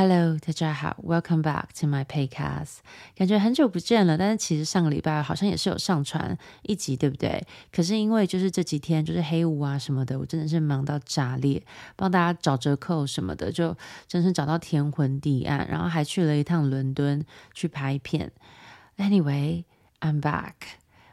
Hello，大家好，Welcome back to my podcast。感觉很久不见了，但是其实上个礼拜好像也是有上传一集，对不对？可是因为就是这几天就是黑五啊什么的，我真的是忙到炸裂，帮大家找折扣什么的，就真是找到天昏地暗，然后还去了一趟伦敦去拍片。Anyway，I'm back。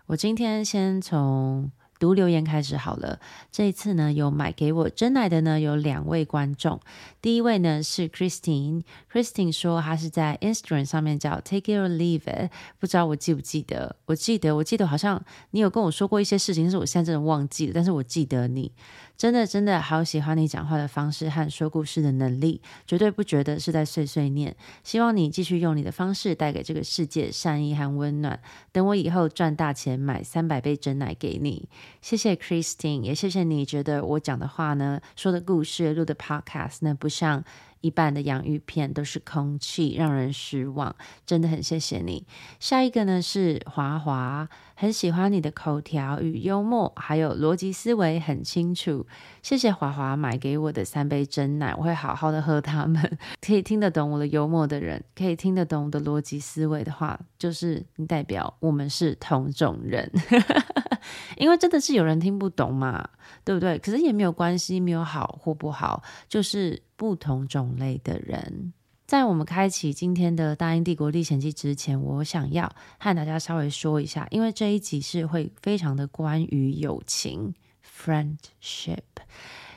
我今天先从。读留言开始好了，这一次呢，有买给我真奶的呢有两位观众，第一位呢是 Christine，Christine 说她是在 Instagram 上面叫 Take it or leave it，不知道我记不记得？我记得，我记得好像你有跟我说过一些事情，但是我现在真的忘记了，但是我记得你。真的真的好喜欢你讲话的方式和说故事的能力，绝对不觉得是在碎碎念。希望你继续用你的方式带给这个世界善意和温暖。等我以后赚大钱，买三百杯真奶给你。谢谢 Christine，也谢谢你觉得我讲的话呢，说的故事，录的 Podcast 呢，不像。一半的洋芋片都是空气，让人失望。真的很谢谢你。下一个呢是华华，很喜欢你的口条与幽默，还有逻辑思维很清楚。谢谢华华买给我的三杯真奶，我会好好的喝它们。可以听得懂我的幽默的人，可以听得懂我的逻辑思维的话，就是你代表我们是同种人。因为真的是有人听不懂嘛，对不对？可是也没有关系，没有好或不好，就是。不同种类的人，在我们开启今天的大英帝国历险记之前，我想要和大家稍微说一下，因为这一集是会非常的关于友情 （friendship）。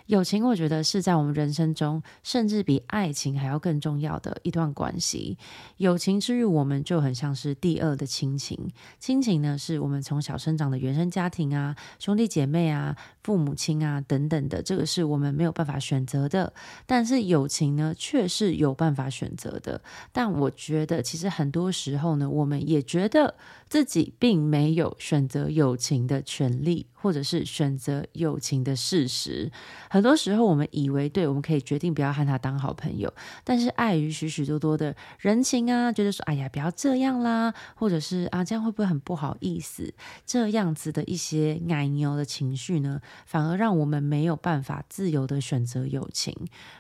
友情，我觉得是在我们人生中，甚至比爱情还要更重要的一段关系。友情之于我们，就很像是第二的亲情。亲情呢，是我们从小生长的原生家庭啊、兄弟姐妹啊、父母亲啊等等的，这个是我们没有办法选择的。但是友情呢，却是有办法选择的。但我觉得，其实很多时候呢，我们也觉得自己并没有选择友情的权利。或者是选择友情的事实，很多时候我们以为对，我们可以决定不要和他当好朋友，但是碍于许许多多的人情啊，觉得说，哎呀，不要这样啦，或者是啊，这样会不会很不好意思？这样子的一些奶牛的情绪呢，反而让我们没有办法自由的选择友情。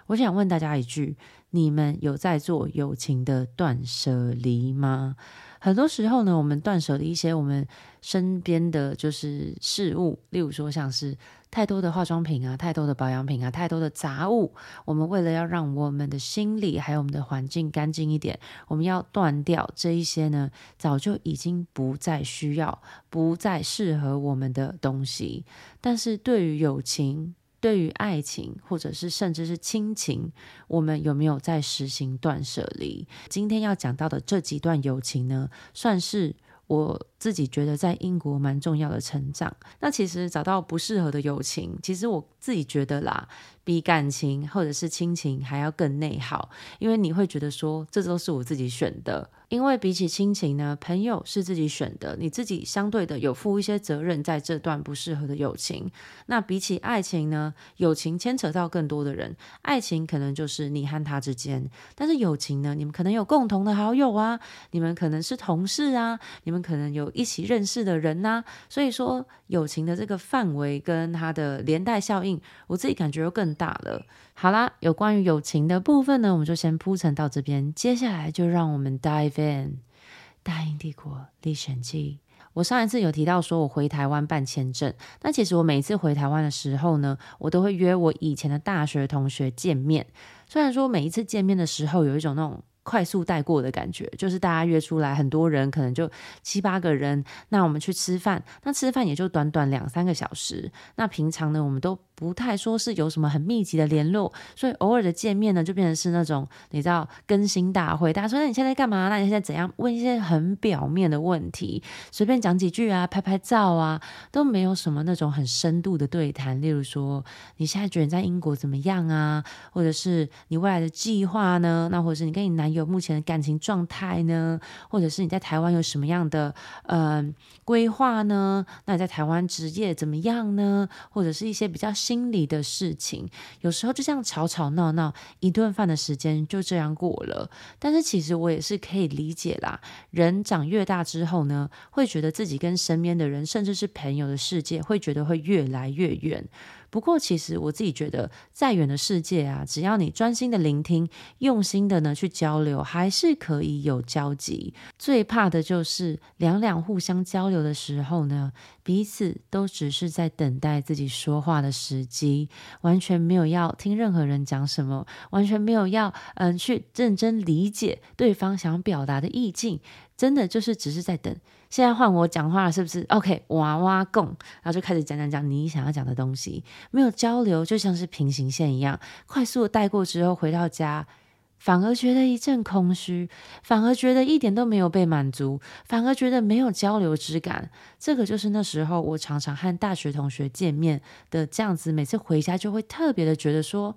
我想问大家一句：你们有在做友情的断舍离吗？很多时候呢，我们断舍离一些我们身边的就是事物，例如说像是太多的化妆品啊、太多的保养品啊、太多的杂物。我们为了要让我们的心里还有我们的环境干净一点，我们要断掉这一些呢，早就已经不再需要、不再适合我们的东西。但是对于友情，对于爱情，或者是甚至是亲情，我们有没有在实行断舍离？今天要讲到的这几段友情呢，算是我自己觉得在英国蛮重要的成长。那其实找到不适合的友情，其实我自己觉得啦，比感情或者是亲情还要更内耗，因为你会觉得说，这都是我自己选的。因为比起亲情呢，朋友是自己选的，你自己相对的有负一些责任在这段不适合的友情。那比起爱情呢，友情牵扯到更多的人，爱情可能就是你和他之间，但是友情呢，你们可能有共同的好友啊，你们可能是同事啊，你们可能有一起认识的人呐、啊。所以说，友情的这个范围跟它的连带效应，我自己感觉又更大了。好啦，有关于友情的部分呢，我们就先铺陈到这边。接下来就让我们 dive in《大英帝国历险记》。我上一次有提到说我回台湾办签证，但其实我每一次回台湾的时候呢，我都会约我以前的大学同学见面。虽然说每一次见面的时候有一种那种快速带过的感觉，就是大家约出来很多人，可能就七八个人，那我们去吃饭，那吃饭也就短短两三个小时。那平常呢，我们都不太说是有什么很密集的联络，所以偶尔的见面呢，就变成是那种你知道更新大会，大家说，那你现在干嘛？那你现在怎样？问一些很表面的问题，随便讲几句啊，拍拍照啊，都没有什么那种很深度的对谈。例如说，你现在觉得在英国怎么样啊？或者是你未来的计划呢？那或者是你跟你男友有目前的感情状态呢？或者是你在台湾有什么样的呃规划呢？那你在台湾职业怎么样呢？或者是一些比较。心理的事情，有时候就这样吵吵闹闹，一顿饭的时间就这样过了。但是其实我也是可以理解啦，人长越大之后呢，会觉得自己跟身边的人，甚至是朋友的世界，会觉得会越来越远。不过，其实我自己觉得，再远的世界啊，只要你专心的聆听，用心的呢去交流，还是可以有交集。最怕的就是两两互相交流的时候呢，彼此都只是在等待自己说话的时机，完全没有要听任何人讲什么，完全没有要嗯去认真理解对方想表达的意境，真的就是只是在等。现在换我讲话了，是不是？OK，哇哇共，然后就开始讲讲讲你想要讲的东西，没有交流，就像是平行线一样，快速的带过之后回到家，反而觉得一阵空虚，反而觉得一点都没有被满足，反而觉得没有交流之感。这个就是那时候我常常和大学同学见面的这样子，每次回家就会特别的觉得说，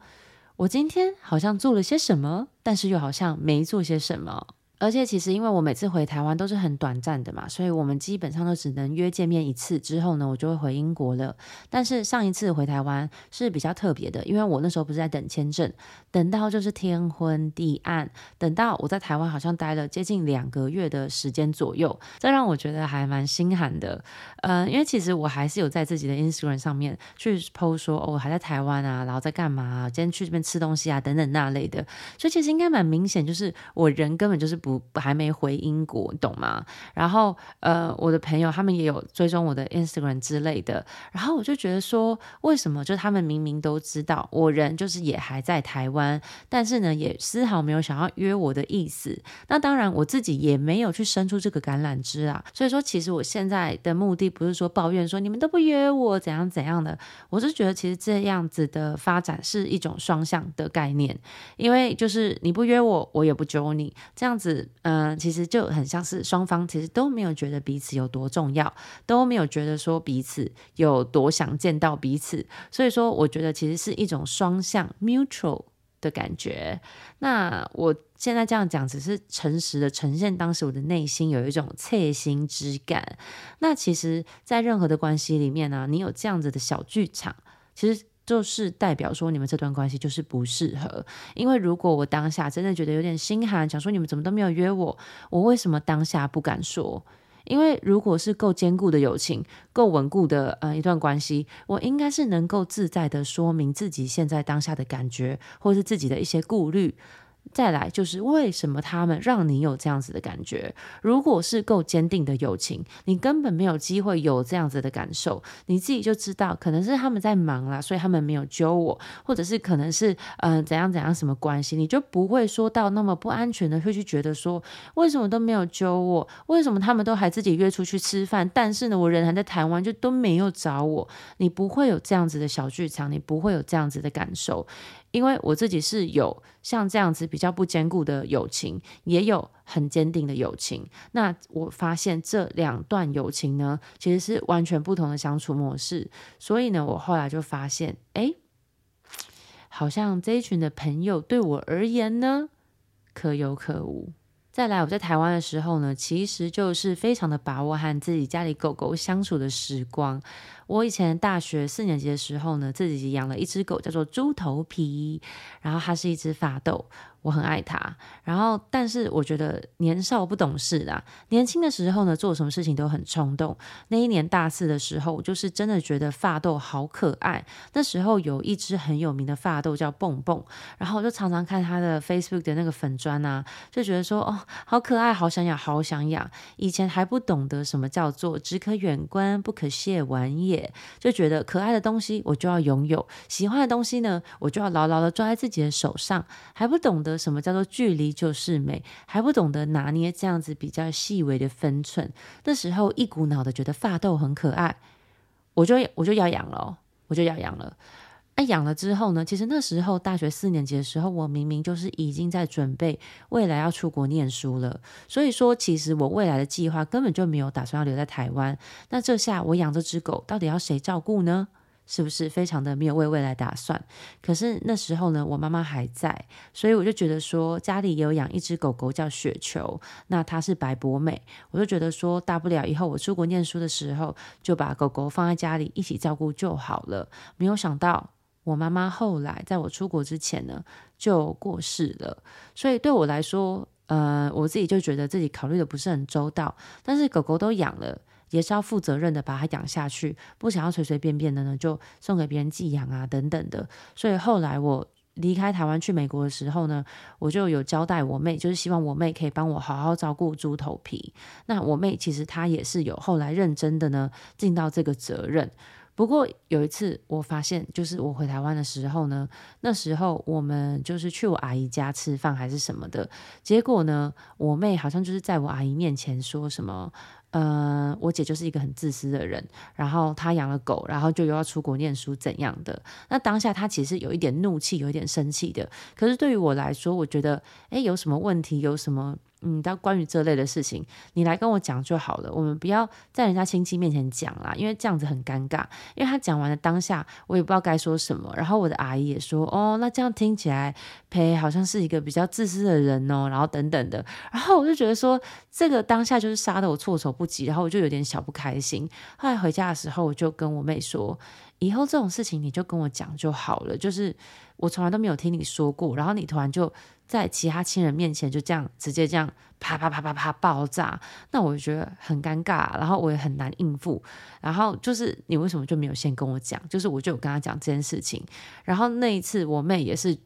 我今天好像做了些什么，但是又好像没做些什么。而且其实，因为我每次回台湾都是很短暂的嘛，所以我们基本上都只能约见面一次。之后呢，我就会回英国了。但是上一次回台湾是比较特别的，因为我那时候不是在等签证，等到就是天昏地暗，等到我在台湾好像待了接近两个月的时间左右，这让我觉得还蛮心寒的。嗯、呃，因为其实我还是有在自己的 Instagram 上面去 post 说，哦，我还在台湾啊，然后在干嘛啊，今天去这边吃东西啊，等等那类的。所以其实应该蛮明显，就是我人根本就是不。还没回英国，你懂吗？然后呃，我的朋友他们也有追踪我的 Instagram 之类的，然后我就觉得说，为什么就他们明明都知道我人就是也还在台湾，但是呢，也丝毫没有想要约我的意思。那当然，我自己也没有去伸出这个橄榄枝啊。所以说，其实我现在的目的不是说抱怨说你们都不约我怎样怎样的，我是觉得其实这样子的发展是一种双向的概念，因为就是你不约我，我也不揪你，这样子。嗯，其实就很像是双方其实都没有觉得彼此有多重要，都没有觉得说彼此有多想见到彼此，所以说我觉得其实是一种双向 mutual 的感觉。那我现在这样讲，只是诚实的呈现当时我的内心有一种切心之感。那其实，在任何的关系里面呢，你有这样子的小剧场，其实。就是代表说你们这段关系就是不适合，因为如果我当下真的觉得有点心寒，想说你们怎么都没有约我，我为什么当下不敢说？因为如果是够坚固的友情，够稳固的呃一段关系，我应该是能够自在的说明自己现在当下的感觉，或是自己的一些顾虑。再来就是为什么他们让你有这样子的感觉？如果是够坚定的友情，你根本没有机会有这样子的感受。你自己就知道，可能是他们在忙啦，所以他们没有揪我，或者是可能是嗯、怎样怎样什么关系，你就不会说到那么不安全的，会去觉得说为什么都没有揪我？为什么他们都还自己约出去吃饭？但是呢，我人还在台湾，就都没有找我。你不会有这样子的小剧场，你不会有这样子的感受。因为我自己是有像这样子比较不坚固的友情，也有很坚定的友情。那我发现这两段友情呢，其实是完全不同的相处模式。所以呢，我后来就发现，哎，好像这一群的朋友对我而言呢，可有可无。再来，我在台湾的时候呢，其实就是非常的把握和自己家里狗狗相处的时光。我以前大学四年级的时候呢，自己养了一只狗，叫做猪头皮，然后它是一只法斗。我很爱他，然后但是我觉得年少不懂事啦，年轻的时候呢，做什么事情都很冲动。那一年大四的时候，我就是真的觉得发豆好可爱。那时候有一只很有名的发豆叫蹦蹦，然后我就常常看他的 Facebook 的那个粉砖啊，就觉得说哦，好可爱，好想养，好想养。以前还不懂得什么叫做只可远观，不可亵玩也，就觉得可爱的东西我就要拥有，喜欢的东西呢，我就要牢牢的抓在自己的手上，还不懂得。什么叫做距离就是美，还不懂得拿捏这样子比较细微的分寸。那时候一股脑的觉得发斗很可爱，我就我就要养了，我就要养了。哎，养了之后呢，其实那时候大学四年级的时候，我明明就是已经在准备未来要出国念书了。所以说，其实我未来的计划根本就没有打算要留在台湾。那这下我养这只狗，到底要谁照顾呢？是不是非常的没有为未来打算？可是那时候呢，我妈妈还在，所以我就觉得说，家里有养一只狗狗叫雪球，那它是白博美，我就觉得说，大不了以后我出国念书的时候，就把狗狗放在家里一起照顾就好了。没有想到，我妈妈后来在我出国之前呢，就过世了，所以对我来说，呃，我自己就觉得自己考虑的不是很周到，但是狗狗都养了。也是要负责任的把它养下去，不想要随随便便的呢就送给别人寄养啊等等的。所以后来我离开台湾去美国的时候呢，我就有交代我妹，就是希望我妹可以帮我好好照顾猪头皮。那我妹其实她也是有后来认真的呢尽到这个责任。不过有一次，我发现就是我回台湾的时候呢，那时候我们就是去我阿姨家吃饭还是什么的，结果呢，我妹好像就是在我阿姨面前说什么，呃，我姐就是一个很自私的人，然后她养了狗，然后就又要出国念书怎样的。那当下她其实有一点怒气，有一点生气的。可是对于我来说，我觉得，诶，有什么问题？有什么？嗯，但关于这类的事情，你来跟我讲就好了。我们不要在人家亲戚面前讲啦，因为这样子很尴尬。因为他讲完了当下，我也不知道该说什么。然后我的阿姨也说：“哦，那这样听起来，呸好像是一个比较自私的人哦。”然后等等的。然后我就觉得说，这个当下就是杀得我措手不及。然后我就有点小不开心。后来回家的时候，我就跟我妹说：“以后这种事情你就跟我讲就好了。就是我从来都没有听你说过，然后你突然就。”在其他亲人面前就这样直接这样啪啪啪啪啪爆炸，那我就觉得很尴尬，然后我也很难应付。然后就是你为什么就没有先跟我讲？就是我就有跟他讲这件事情。然后那一次我妹也是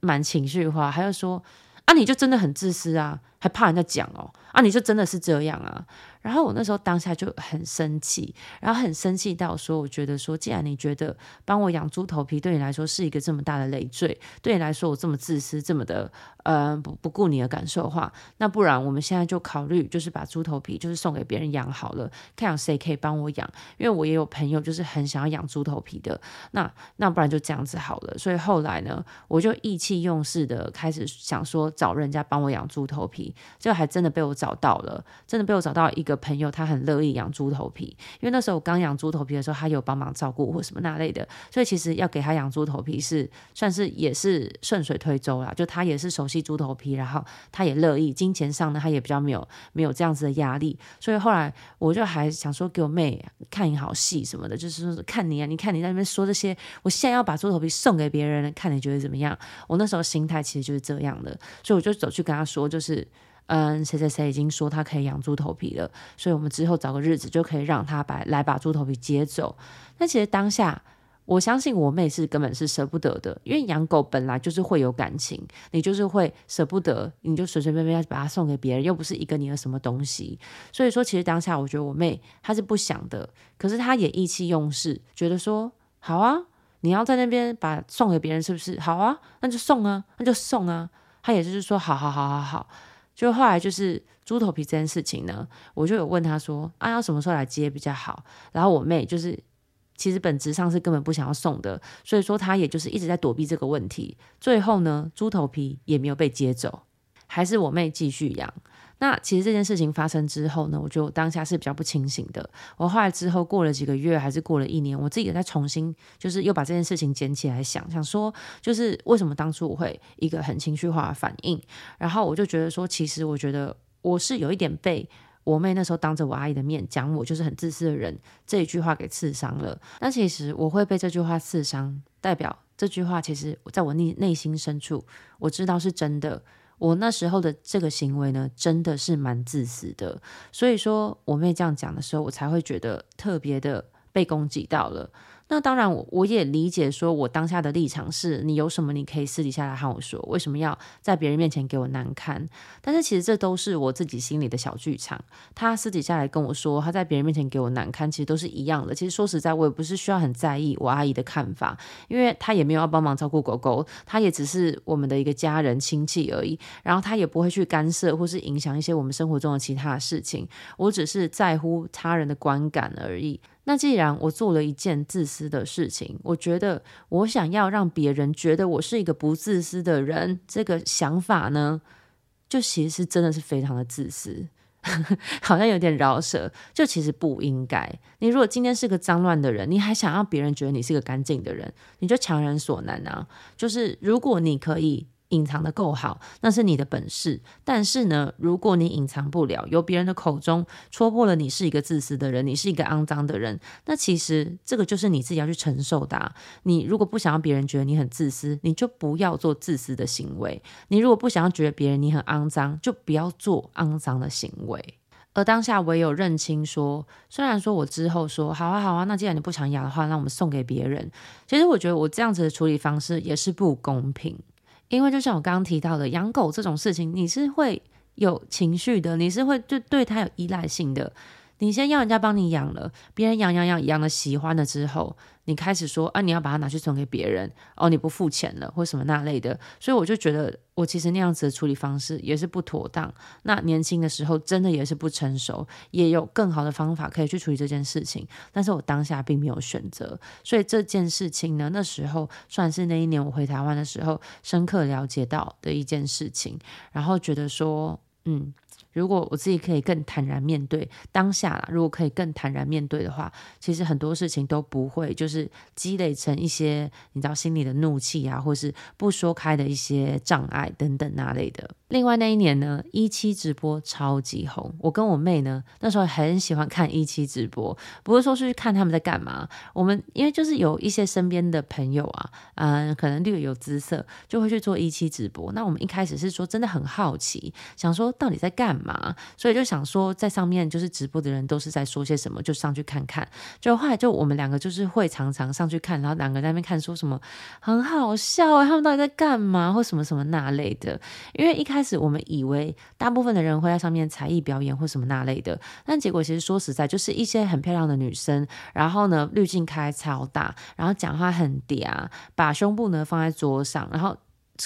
蛮情绪化，她就说：“啊，你就真的很自私啊，还怕人家讲哦？啊，你就真的是这样啊？”然后我那时候当下就很生气，然后很生气到说，我觉得说，既然你觉得帮我养猪头皮对你来说是一个这么大的累赘，对你来说我这么自私，这么的呃不不顾你的感受的话，那不然我们现在就考虑就是把猪头皮就是送给别人养好了，看有谁可以帮我养，因为我也有朋友就是很想要养猪头皮的，那那不然就这样子好了。所以后来呢，我就意气用事的开始想说找人家帮我养猪头皮，这还真的被我找到了，真的被我找到一个。朋友他很乐意养猪头皮，因为那时候我刚养猪头皮的时候，他有帮忙照顾或什么那类的，所以其实要给他养猪头皮是算是也是顺水推舟啦，就他也是熟悉猪头皮，然后他也乐意，金钱上呢他也比较没有没有这样子的压力，所以后来我就还想说给我妹看一好戏什么的，就是说看你啊，你看你在那边说这些，我现在要把猪头皮送给别人，看你觉得怎么样？我那时候心态其实就是这样的，所以我就走去跟他说，就是。嗯，谁谁谁已经说他可以养猪头皮了，所以我们之后找个日子就可以让他把来把猪头皮接走。那其实当下，我相信我妹是根本是舍不得的，因为养狗本来就是会有感情，你就是会舍不得，你就随随便便要把它送给别人，又不是一个你的什么东西。所以说，其实当下我觉得我妹她是不想的，可是她也意气用事，觉得说好啊，你要在那边把送给别人是不是？好啊，那就送啊，那就送啊。她也就是说好好好好好。就后来就是猪头皮这件事情呢，我就有问他说：“啊，要什么时候来接比较好？”然后我妹就是其实本质上是根本不想要送的，所以说他也就是一直在躲避这个问题。最后呢，猪头皮也没有被接走，还是我妹继续养。那其实这件事情发生之后呢，我就当下是比较不清醒的。我后来之后过了几个月，还是过了一年，我自己也在重新就是又把这件事情捡起来想，想说就是为什么当初我会一个很情绪化的反应，然后我就觉得说，其实我觉得我是有一点被我妹那时候当着我阿姨的面讲我就是很自私的人这一句话给刺伤了。那其实我会被这句话刺伤，代表这句话其实在我内内心深处我知道是真的。我那时候的这个行为呢，真的是蛮自私的，所以说我妹这样讲的时候，我才会觉得特别的被攻击到了。那当然，我我也理解，说我当下的立场是你有什么你可以私底下来和我说，为什么要在别人面前给我难堪？但是其实这都是我自己心里的小剧场。他私底下来跟我说，他在别人面前给我难堪，其实都是一样的。其实说实在，我也不是需要很在意我阿姨的看法，因为他也没有要帮忙照顾狗狗，他也只是我们的一个家人亲戚而已。然后他也不会去干涉或是影响一些我们生活中的其他的事情。我只是在乎他人的观感而已。那既然我做了一件自私的事情，我觉得我想要让别人觉得我是一个不自私的人，这个想法呢，就其实真的是非常的自私，好像有点饶舌，就其实不应该。你如果今天是个脏乱的人，你还想让别人觉得你是个干净的人，你就强人所难啊。就是如果你可以。隐藏得够好，那是你的本事。但是呢，如果你隐藏不了，由别人的口中戳破了你是一个自私的人，你是一个肮脏的人，那其实这个就是你自己要去承受的啊。你如果不想要别人觉得你很自私，你就不要做自私的行为。你如果不想要觉得别人你很肮脏，就不要做肮脏的行为。而当下我也有认清说，虽然说我之后说好啊好啊，那既然你不想养的话，那我们送给别人。其实我觉得我这样子的处理方式也是不公平，因为就像我刚刚提到的，养狗这种事情，你是会有情绪的，你是会就对它有依赖性的。你先要人家帮你养了，别人养养养养了喜欢了之后，你开始说啊，你要把它拿去送给别人哦，你不付钱了或什么那类的，所以我就觉得我其实那样子的处理方式也是不妥当。那年轻的时候真的也是不成熟，也有更好的方法可以去处理这件事情，但是我当下并没有选择，所以这件事情呢，那时候算是那一年我回台湾的时候深刻了解到的一件事情，然后觉得说，嗯。如果我自己可以更坦然面对当下啦，如果可以更坦然面对的话，其实很多事情都不会就是积累成一些你知道心里的怒气啊，或是不说开的一些障碍等等那类的。另外那一年呢，一期直播超级红，我跟我妹呢那时候很喜欢看一期直播，不是说是去看他们在干嘛，我们因为就是有一些身边的朋友啊，嗯，可能略有姿色，就会去做一期直播。那我们一开始是说真的很好奇，想说到底在干嘛。嘛，所以就想说，在上面就是直播的人都是在说些什么，就上去看看。就后来就我们两个就是会常常上去看，然后两个在那边看，说什么很好笑啊，他们到底在干嘛，或什么什么那类的。因为一开始我们以为大部分的人会在上面才艺表演或什么那类的，但结果其实说实在，就是一些很漂亮的女生，然后呢滤镜开超大，然后讲话很嗲，把胸部呢放在桌上，然后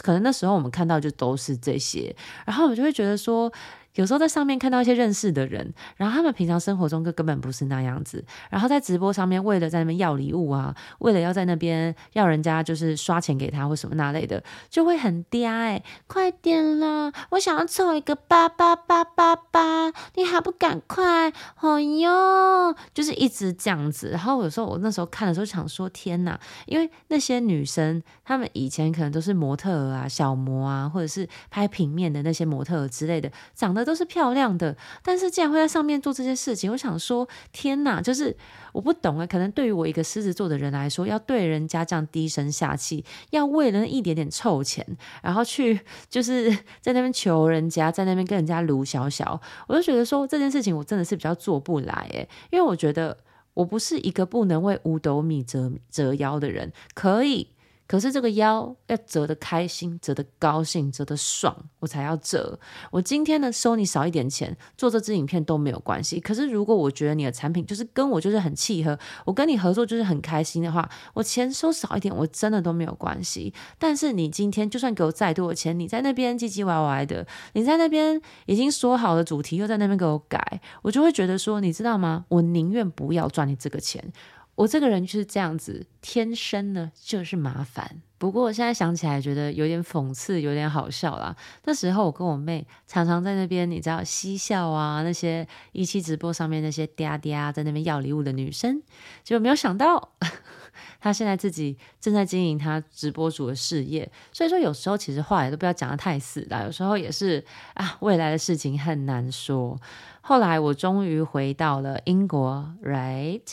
可能那时候我们看到就都是这些，然后我就会觉得说。有时候在上面看到一些认识的人，然后他们平常生活中就根本不是那样子，然后在直播上面为了在那边要礼物啊，为了要在那边要人家就是刷钱给他或什么那类的，就会很嗲哎、快点啦，我想要凑一个八八八八八，你还不赶快？哦哟，就是一直这样子。然后有时候我那时候看的时候想说天哪，因为那些女生她们以前可能都是模特啊、小模啊，或者是拍平面的那些模特之类的，长得。都是漂亮的，但是竟然会在上面做这些事情，我想说，天哪，就是我不懂啊。可能对于我一个狮子座的人来说，要对人家这样低声下气，要为了那一点点臭钱，然后去 就是在那边求人家，在那边跟人家卢小小，我就觉得说这件事情我真的是比较做不来诶，因为我觉得我不是一个不能为五斗米折折腰的人，可以。可是这个腰要折得开心，折得高兴，折得爽，我才要折。我今天呢收你少一点钱，做这支影片都没有关系。可是如果我觉得你的产品就是跟我就是很契合，我跟你合作就是很开心的话，我钱收少一点，我真的都没有关系。但是你今天就算给我再多的钱，你在那边唧唧歪歪的，你在那边已经说好的主题又在那边给我改，我就会觉得说，你知道吗？我宁愿不要赚你这个钱。我这个人就是这样子，天生呢就是麻烦。不过现在想起来，觉得有点讽刺，有点好笑啦。那时候我跟我妹常常在那边，你知道嬉笑啊，那些一期直播上面那些嗲嗲在那边要礼物的女生，结果没有想到，她现在自己正在经营她直播主的事业。所以说，有时候其实话也都不要讲得太死啦，有时候也是啊，未来的事情很难说。后来我终于回到了英国，right？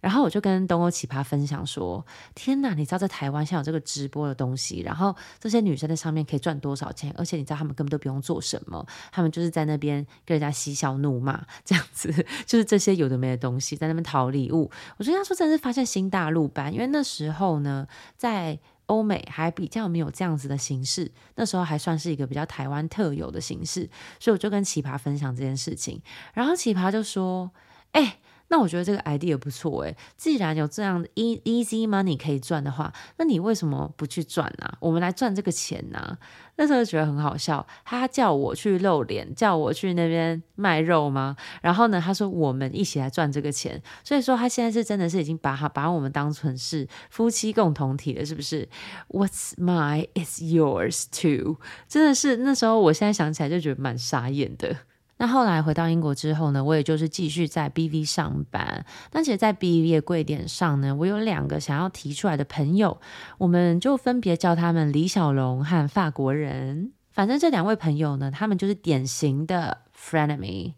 然后我就跟东欧奇葩分享说：“天哪，你知道在台湾现在有这个直播的东西，然后这些女生在上面可以赚多少钱？而且你知道她们根本都不用做什么，她们就是在那边跟人家嬉笑怒骂，这样子 就是这些有的没的东西，在那边讨礼物。我觉得他说真的是发现新大陆般，因为那时候呢，在欧美还比较没有这样子的形式，那时候还算是一个比较台湾特有的形式，所以我就跟奇葩分享这件事情，然后奇葩就说：哎。”那我觉得这个 idea 不错诶，既然有这样的 easy money 可以赚的话，那你为什么不去赚呢？我们来赚这个钱呢？那时候觉得很好笑，他叫我去露脸，叫我去那边卖肉吗？然后呢，他说我们一起来赚这个钱，所以说他现在是真的是已经把他把我们当成是夫妻共同体了，是不是？What's mine is yours too，真的是那时候，我现在想起来就觉得蛮傻眼的。那后来回到英国之后呢，我也就是继续在 BV 上班。但其实，在 BV 的柜点上呢，我有两个想要提出来的朋友，我们就分别叫他们李小龙和法国人。反正这两位朋友呢，他们就是典型的 frenemy。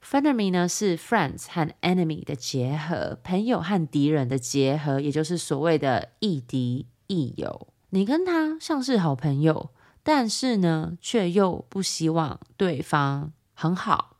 frenemy 呢是 friends 和 enemy 的结合，朋友和敌人的结合，也就是所谓的亦敌亦友。你跟他像是好朋友，但是呢，却又不希望对方。很好，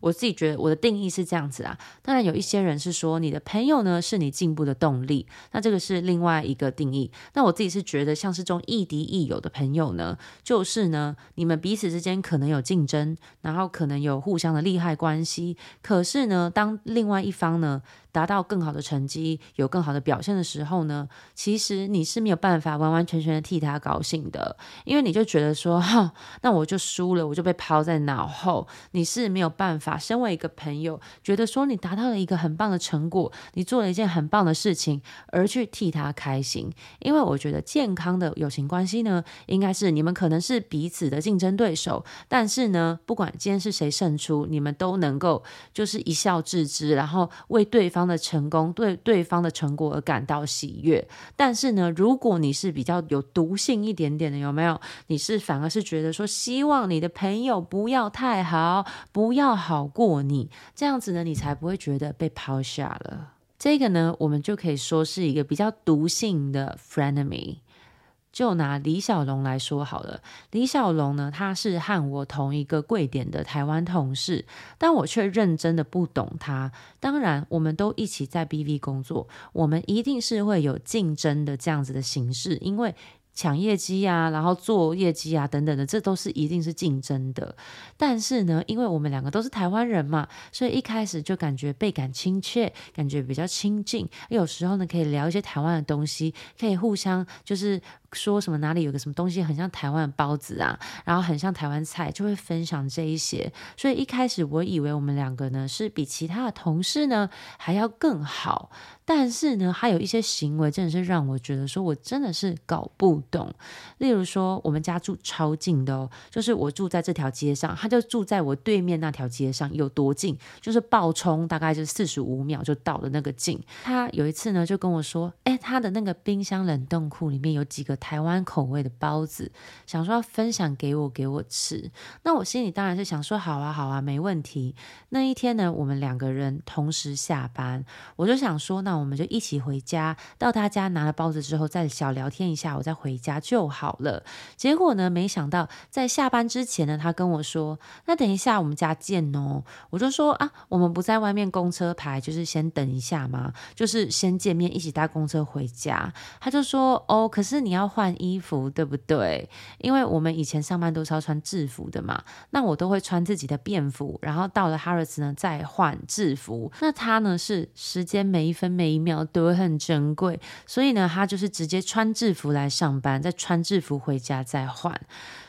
我自己觉得我的定义是这样子啊。当然有一些人是说你的朋友呢是你进步的动力，那这个是另外一个定义。那我自己是觉得像是这种亦敌亦友的朋友呢，就是呢你们彼此之间可能有竞争，然后可能有互相的利害关系，可是呢当另外一方呢，达到更好的成绩，有更好的表现的时候呢，其实你是没有办法完完全全的替他高兴的，因为你就觉得说，哈，那我就输了，我就被抛在脑后。你是没有办法，身为一个朋友，觉得说你达到了一个很棒的成果，你做了一件很棒的事情，而去替他开心。因为我觉得健康的友情关系呢，应该是你们可能是彼此的竞争对手，但是呢，不管今天是谁胜出，你们都能够就是一笑置之，然后为对方的成功，对对方的成果而感到喜悦，但是呢，如果你是比较有毒性一点点的，有没有？你是反而是觉得说，希望你的朋友不要太好，不要好好过你，这样子呢，你才不会觉得被抛下了。这个呢，我们就可以说是一个比较毒性的 frenemy。就拿李小龙来说好了，李小龙呢，他是和我同一个柜点的台湾同事，但我却认真的不懂他。当然，我们都一起在 BV 工作，我们一定是会有竞争的这样子的形式，因为。抢业绩呀，然后做业绩啊，等等的，这都是一定是竞争的。但是呢，因为我们两个都是台湾人嘛，所以一开始就感觉倍感亲切，感觉比较亲近。有时候呢，可以聊一些台湾的东西，可以互相就是。说什么哪里有个什么东西很像台湾的包子啊，然后很像台湾菜，就会分享这一些。所以一开始我以为我们两个呢是比其他的同事呢还要更好，但是呢，还有一些行为真的是让我觉得说我真的是搞不懂。例如说，我们家住超近的哦，就是我住在这条街上，他就住在我对面那条街上，有多近？就是爆冲大概就是四十五秒就到了那个近。他有一次呢就跟我说，哎，他的那个冰箱冷冻库里面有几个。台湾口味的包子，想说要分享给我给我吃，那我心里当然是想说好啊好啊，没问题。那一天呢，我们两个人同时下班，我就想说，那我们就一起回家，到他家拿了包子之后，再小聊天一下，我再回家就好了。结果呢，没想到在下班之前呢，他跟我说，那等一下我们家见哦。我就说啊，我们不在外面公车牌，就是先等一下吗？就是先见面，一起搭公车回家。他就说哦，可是你要。换衣服对不对？因为我们以前上班都是要穿制服的嘛，那我都会穿自己的便服，然后到了 Harrods 呢再换制服。那他呢是时间每一分每一秒都很珍贵，所以呢他就是直接穿制服来上班，再穿制服回家再换。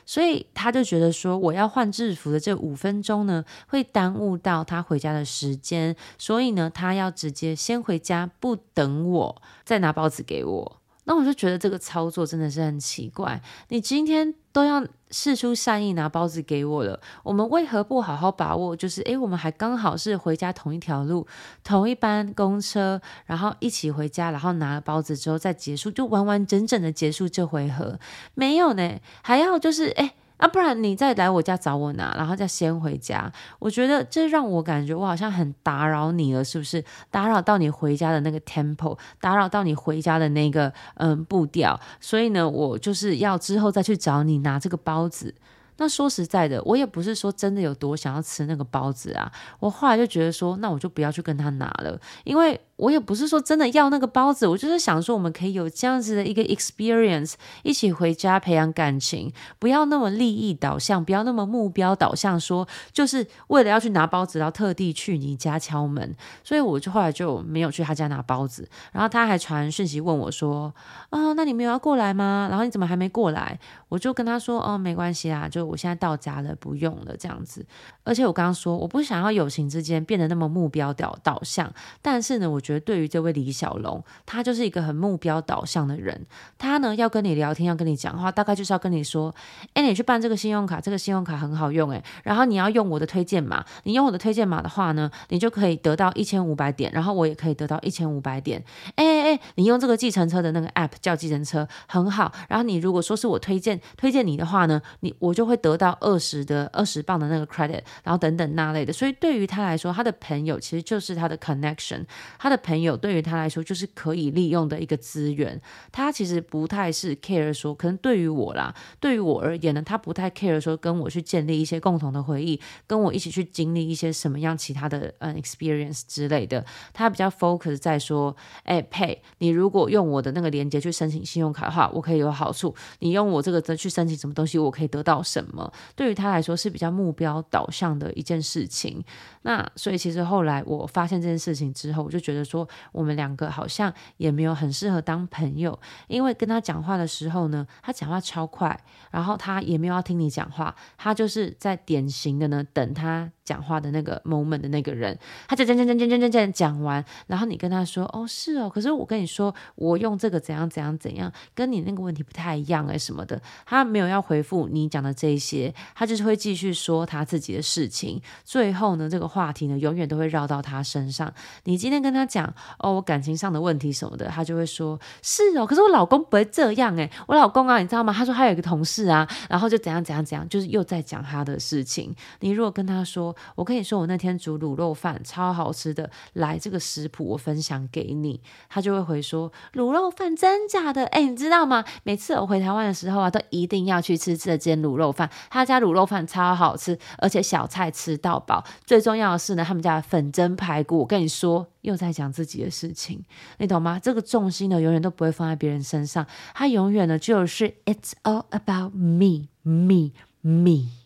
所以他就觉得说，我要换制服的这五分钟呢会耽误到他回家的时间，所以呢他要直接先回家，不等我再拿包子给我。那我就觉得这个操作真的是很奇怪。你今天都要试出善意拿包子给我了，我们为何不好好把握？就是诶，我们还刚好是回家同一条路，同一班公车，然后一起回家，然后拿了包子之后再结束，就完完整整的结束这回合。没有呢，还要就是诶。啊，不然你再来我家找我拿，然后再先回家。我觉得这让我感觉我好像很打扰你了，是不是？打扰到你回家的那个 tempo，打扰到你回家的那个嗯步调。所以呢，我就是要之后再去找你拿这个包子。那说实在的，我也不是说真的有多想要吃那个包子啊。我后来就觉得说，那我就不要去跟他拿了，因为。我也不是说真的要那个包子，我就是想说我们可以有这样子的一个 experience，一起回家培养感情，不要那么利益导向，不要那么目标导向，说就是为了要去拿包子，然后特地去你家敲门。所以我就后来就没有去他家拿包子，然后他还传讯息问我说：“哦，那你没有要过来吗？然后你怎么还没过来？”我就跟他说：“哦，没关系啦，就我现在到家了，不用了这样子。”而且我刚刚说我不想要友情之间变得那么目标导导向，但是呢，我。觉得对于这位李小龙，他就是一个很目标导向的人。他呢要跟你聊天，要跟你讲话，大概就是要跟你说：“哎，你去办这个信用卡，这个信用卡很好用，哎，然后你要用我的推荐码。你用我的推荐码的话呢，你就可以得到一千五百点，然后我也可以得到一千五百点。哎哎哎，你用这个计程车的那个 app 叫计程车很好，然后你如果说是我推荐推荐你的话呢，你我就会得到二十的二十磅的那个 credit，然后等等那类的。所以对于他来说，他的朋友其实就是他的 connection，他的朋友对于他来说就是可以利用的一个资源。他其实不太是 care 说，可能对于我啦，对于我而言呢，他不太 care 说跟我去建立一些共同的回忆，跟我一起去经历一些什么样其他的嗯 experience 之类的。他比较 focus 在说，哎，pay，你如果用我的那个链接去申请信用卡的话，我可以有好处。你用我这个的去申请什么东西，我可以得到什？什么对于他来说是比较目标导向的一件事情。那所以其实后来我发现这件事情之后，我就觉得说，我们两个好像也没有很适合当朋友，因为跟他讲话的时候呢，他讲话超快，然后他也没有要听你讲话，他就是在典型的呢等他。讲话的那个 moment 的那个人，他讲讲讲讲讲讲讲讲完，然后你跟他说：“哦，是哦，可是我跟你说，我用这个怎样怎样怎样，跟你那个问题不太一样哎什么的。”他没有要回复你讲的这些，他就是会继续说他自己的事情。最后呢，这个话题呢，永远都会绕到他身上。你今天跟他讲哦，我感情上的问题什么的，他就会说：“是哦，可是我老公不会这样哎，我老公啊，你知道吗？他说他有一个同事啊，然后就怎样怎样怎样，就是又在讲他的事情。你如果跟他说，我跟你说，我那天煮卤肉饭超好吃的，来这个食谱我分享给你，他就会回说卤肉饭真假的？哎，你知道吗？每次我回台湾的时候啊，都一定要去吃这间卤肉饭，他家卤肉饭超好吃，而且小菜吃到饱。最重要的是呢，他们家的粉蒸排骨，我跟你说，又在讲自己的事情，你懂吗？这个重心呢，永远都不会放在别人身上，他永远呢就是 It's all about me, me, me。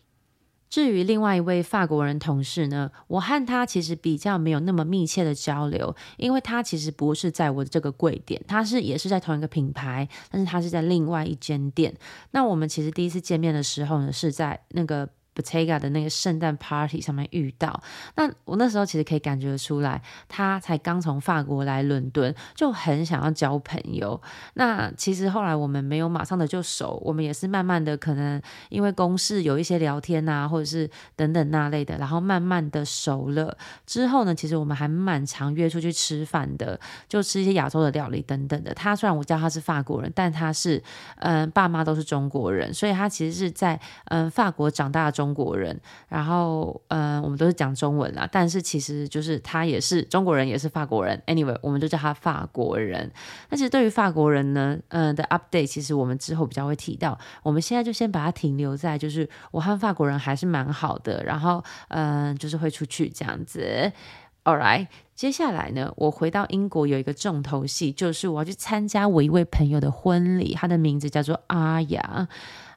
至于另外一位法国人同事呢，我和他其实比较没有那么密切的交流，因为他其实不是在我的这个柜点，他是也是在同一个品牌，但是他是在另外一间店。那我们其实第一次见面的时候呢，是在那个。Bottega 的那个圣诞 party 上面遇到，那我那时候其实可以感觉出来，他才刚从法国来伦敦，就很想要交朋友。那其实后来我们没有马上的就熟，我们也是慢慢的，可能因为公事有一些聊天啊，或者是等等那类的，然后慢慢的熟了。之后呢，其实我们还蛮常约出去吃饭的，就吃一些亚洲的料理等等的。他虽然我叫他是法国人，但他是嗯爸妈都是中国人，所以他其实是在嗯法国长大的中。中国人，然后嗯，我们都是讲中文啦，但是其实就是他也是中国人，也是法国人。Anyway，我们就叫他法国人。那其实对于法国人呢，嗯的 update，其实我们之后比较会提到。我们现在就先把它停留在，就是我和法国人还是蛮好的，然后嗯，就是会出去这样子。All right，接下来呢，我回到英国有一个重头戏，就是我要去参加我一位朋友的婚礼，他的名字叫做阿雅。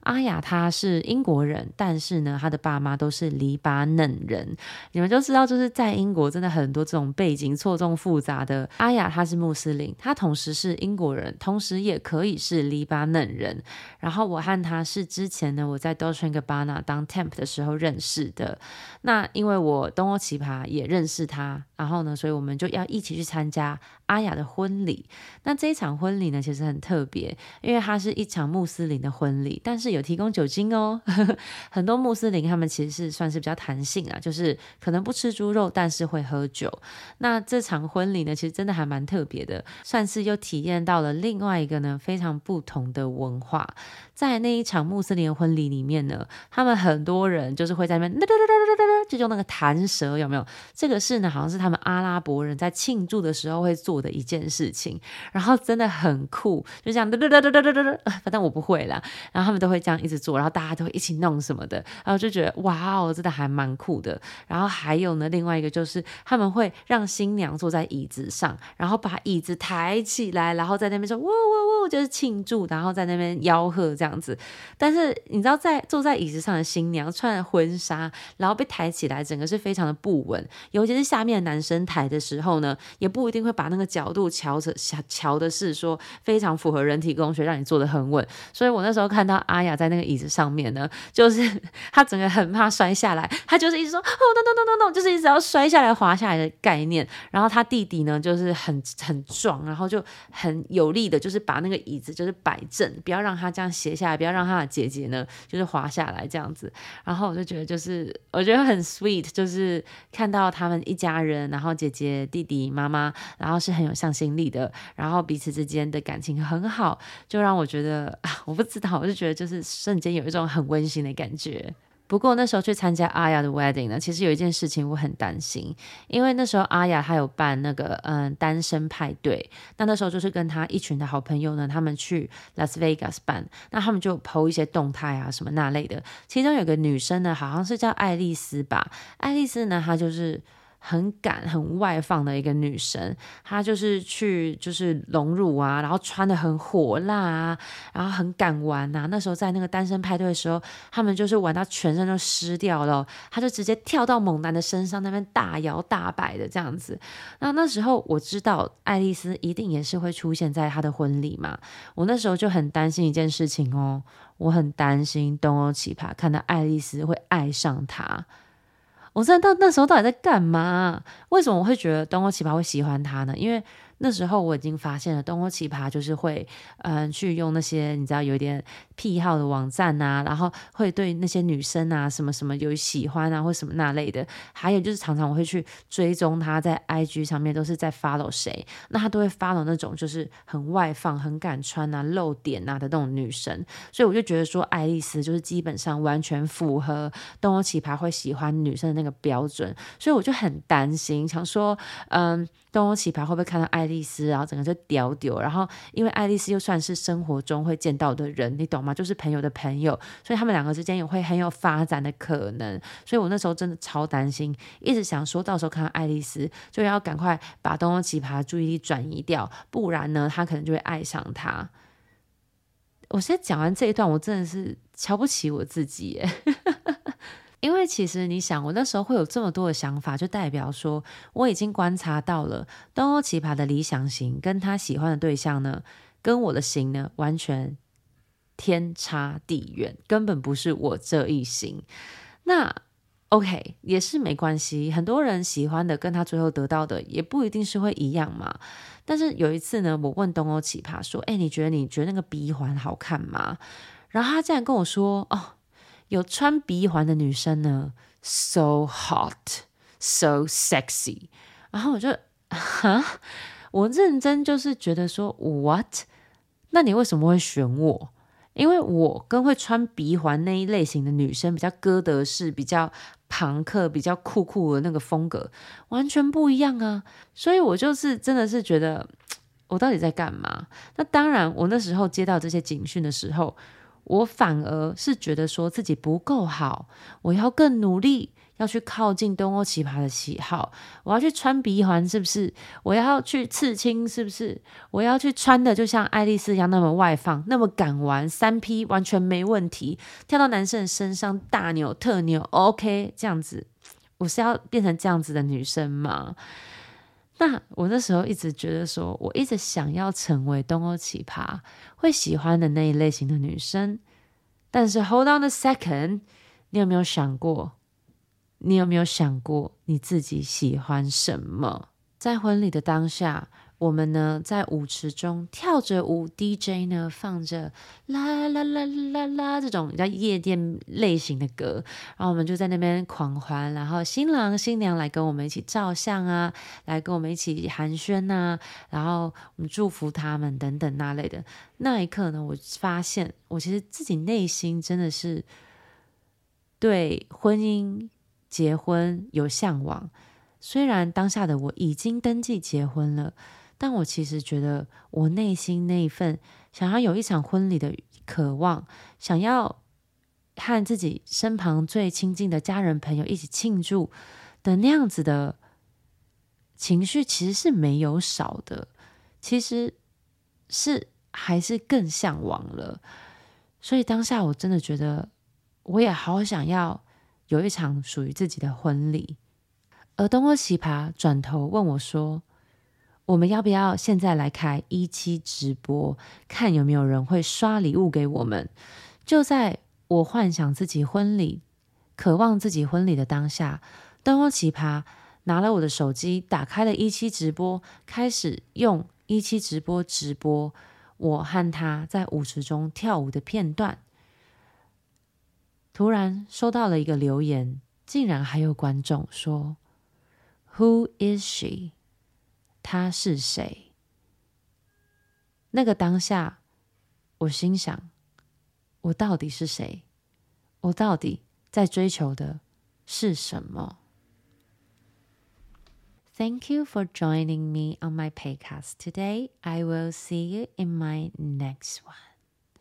阿雅她是英国人，但是呢，她的爸妈都是黎巴嫩人。你们就知道，就是在英国真的很多这种背景错综复杂的。阿雅她是穆斯林，她同时是英国人，同时也可以是黎巴嫩人。然后我和她是之前呢，我在 Dolce & Gabbana 当 temp 的时候认识的。那因为我东欧奇葩也认识她，然后呢，所以我们就要一起去参加阿雅的婚礼。那这一场婚礼呢，其实很特别，因为它是一场穆斯林的婚礼，但是有有提供酒精哦，很多穆斯林他们其实是算是比较弹性啊，就是可能不吃猪肉，但是会喝酒。那这场婚礼呢，其实真的还蛮特别的，算是又体验到了另外一个呢非常不同的文化。在那一场穆斯林婚礼里面呢，他们很多人就是会在那边哒哒哒哒哒哒，就用那个弹舌，有没有？这个是呢，好像是他们阿拉伯人在庆祝的时候会做的一件事情，然后真的很酷，就这样哒哒哒哒哒哒哒，反正我不会啦。然后他们都会这样一直做，然后大家都会一起弄什么的，然后就觉得哇哦，真的还蛮酷的。然后还有呢，另外一个就是他们会让新娘坐在椅子上，然后把椅子抬起来，然后在那边说呜呜呜，就是庆祝，然后在那边吆喝这样。子，但是你知道，在坐在椅子上的新娘穿婚纱，然后被抬起来，整个是非常的不稳。尤其是下面男生抬的时候呢，也不一定会把那个角度调着，调的是说非常符合人体工学，让你坐得很稳。所以我那时候看到阿雅在那个椅子上面呢，就是 她整个很怕摔下来，她就是一直说哦 no no no no no，就是一直要摔下来、滑下来的概念。然后她弟弟呢，就是很很壮，然后就很有力的，就是把那个椅子就是摆正，不要让他这样斜下来，不要让他的姐姐呢，就是滑下来这样子。然后我就觉得，就是我觉得很 sweet，就是看到他们一家人，然后姐姐、弟弟、妈妈，然后是很有向心力的，然后彼此之间的感情很好，就让我觉得啊，我不知道，我就觉得就是瞬间有一种很温馨的感觉。不过那时候去参加阿雅的 wedding 呢，其实有一件事情我很担心，因为那时候阿雅她有办那个嗯单身派对，那那时候就是跟她一群的好朋友呢，他们去 Las Vegas 办，那他们就 po 一些动态啊什么那类的，其中有个女生呢，好像是叫爱丽丝吧，爱丽丝呢她就是。很敢、很外放的一个女生，她就是去就是融入啊，然后穿得很火辣啊，然后很敢玩呐、啊。那时候在那个单身派对的时候，他们就是玩到全身都湿掉了，她就直接跳到猛男的身上，那边大摇大摆的这样子。那那时候我知道爱丽丝一定也是会出现在她的婚礼嘛，我那时候就很担心一件事情哦，我很担心东欧奇葩看到爱丽丝会爱上他。我真的到那时候到底在干嘛？为什么我会觉得东欧奇葩会喜欢他呢？因为那时候我已经发现了，东欧奇葩就是会，嗯，去用那些你知道有点癖好的网站啊，然后会对那些女生啊什么什么有喜欢啊或什么那类的，还有就是常常我会去追踪他在 IG 上面都是在 follow 谁，那他都会 follow 那种就是很外放、很敢穿啊、露点啊的那种女生，所以我就觉得说爱丽丝就是基本上完全符合东欧奇葩会喜欢女生的那个标准，所以我就很担心，想说，嗯。东欧奇葩会不会看到爱丽丝，然后整个就屌屌？然后因为爱丽丝又算是生活中会见到的人，你懂吗？就是朋友的朋友，所以他们两个之间也会很有发展的可能。所以我那时候真的超担心，一直想说到时候看到爱丽丝，就要赶快把东欧奇葩注意力转移掉，不然呢，他可能就会爱上他。我现在讲完这一段，我真的是瞧不起我自己耶。因为其实你想，我那时候会有这么多的想法，就代表说我已经观察到了东欧奇葩的理想型跟他喜欢的对象呢，跟我的型呢完全天差地远，根本不是我这一型。那 OK 也是没关系，很多人喜欢的跟他最后得到的也不一定是会一样嘛。但是有一次呢，我问东欧奇葩说：“哎，你觉得你觉得那个鼻环好看吗？”然后他竟然跟我说：“哦。”有穿鼻环的女生呢，so hot，so sexy。然后我就，哈，我认真就是觉得说，what？那你为什么会选我？因为我跟会穿鼻环那一类型的女生比较哥德式、比较朋克、比较酷酷的那个风格完全不一样啊。所以我就是真的是觉得，我到底在干嘛？那当然，我那时候接到这些警讯的时候。我反而是觉得说自己不够好，我要更努力，要去靠近东欧奇葩的喜好。我要去穿鼻环，是不是？我要去刺青，是不是？我要去穿的就像爱丽丝一样那么外放，那么敢玩，三 P 完全没问题，跳到男生的身上大扭特扭，OK，这样子，我是要变成这样子的女生吗？那我那时候一直觉得说，我一直想要成为东欧奇葩会喜欢的那一类型的女生。但是，hold on a second，你有没有想过？你有没有想过你自己喜欢什么？在婚礼的当下。我们呢，在舞池中跳着舞，DJ 呢放着啦啦啦啦啦这种比较夜店类型的歌，然后我们就在那边狂欢，然后新郎新娘来跟我们一起照相啊，来跟我们一起寒暄呐，然后我们祝福他们等等那类的。那一刻呢，我发现我其实自己内心真的是对婚姻、结婚有向往，虽然当下的我已经登记结婚了。但我其实觉得，我内心那一份想要有一场婚礼的渴望，想要和自己身旁最亲近的家人朋友一起庆祝的那样子的情绪，其实是没有少的，其实是还是更向往了。所以当下我真的觉得，我也好想要有一场属于自己的婚礼。而东欧奇葩转头问我说，我们要不要现在来开一期直播，看有没有人会刷礼物给我们？就在我幻想自己婚礼、渴望自己婚礼的当下，东欧奇葩拿了我的手机，打开了一期直播，开始用一期直播直播我和他在舞池中跳舞的片段。突然收到了一个留言，竟然还有观众说：“Who is she？” 她是谁？那个当下，我心想：我到底是谁？我到底在追求的是什么？Thank you for joining me on my podcast today. I will see you in my next one.